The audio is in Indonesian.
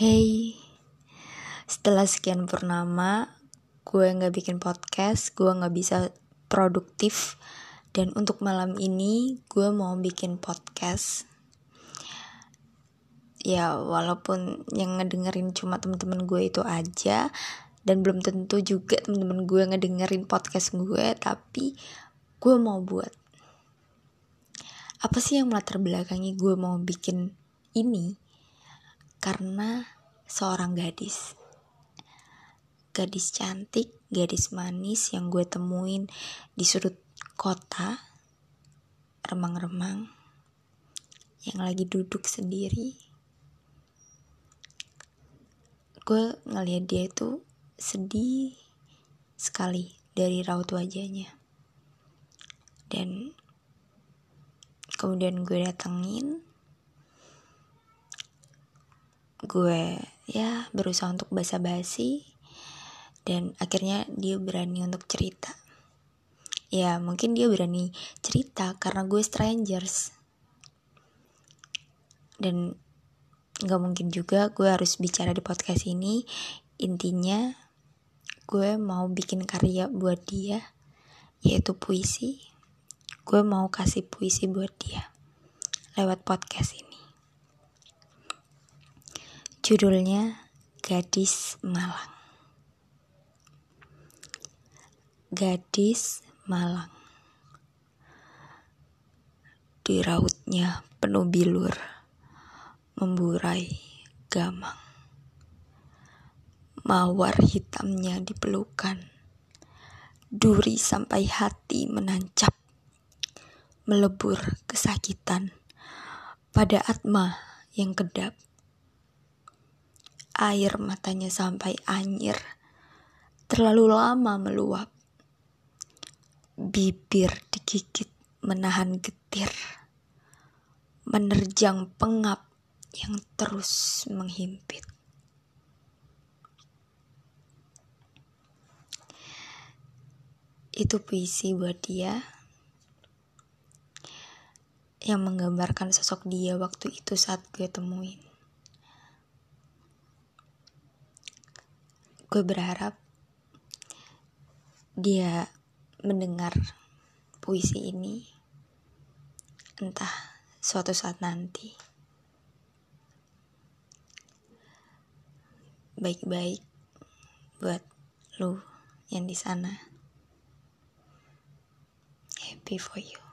Hey, setelah sekian purnama, gue nggak bikin podcast, gue nggak bisa produktif, dan untuk malam ini gue mau bikin podcast. Ya, walaupun yang ngedengerin cuma temen-temen gue itu aja, dan belum tentu juga temen-temen gue ngedengerin podcast gue, tapi gue mau buat. Apa sih yang melatar belakangi gue mau bikin ini? Karena seorang gadis. Gadis cantik, gadis manis yang gue temuin di sudut kota, remang-remang, yang lagi duduk sendiri. Gue ngeliat dia itu sedih sekali dari raut wajahnya. Dan kemudian gue datengin gue ya berusaha untuk basa-basi dan akhirnya dia berani untuk cerita. Ya mungkin dia berani cerita karena gue strangers. Dan nggak mungkin juga gue harus bicara di podcast ini. Intinya gue mau bikin karya buat dia yaitu puisi. Gue mau kasih puisi buat dia lewat podcast ini Judulnya Gadis Malang. Gadis Malang. Di rautnya penuh bilur, memburai gamang. Mawar hitamnya dipelukan, duri sampai hati menancap, melebur kesakitan pada atma yang kedap air matanya sampai anyir. Terlalu lama meluap. Bibir digigit menahan getir. Menerjang pengap yang terus menghimpit. Itu puisi buat dia yang menggambarkan sosok dia waktu itu saat gue temuin. Gue berharap dia mendengar puisi ini entah suatu saat nanti. Baik-baik buat lu yang di sana. Happy for you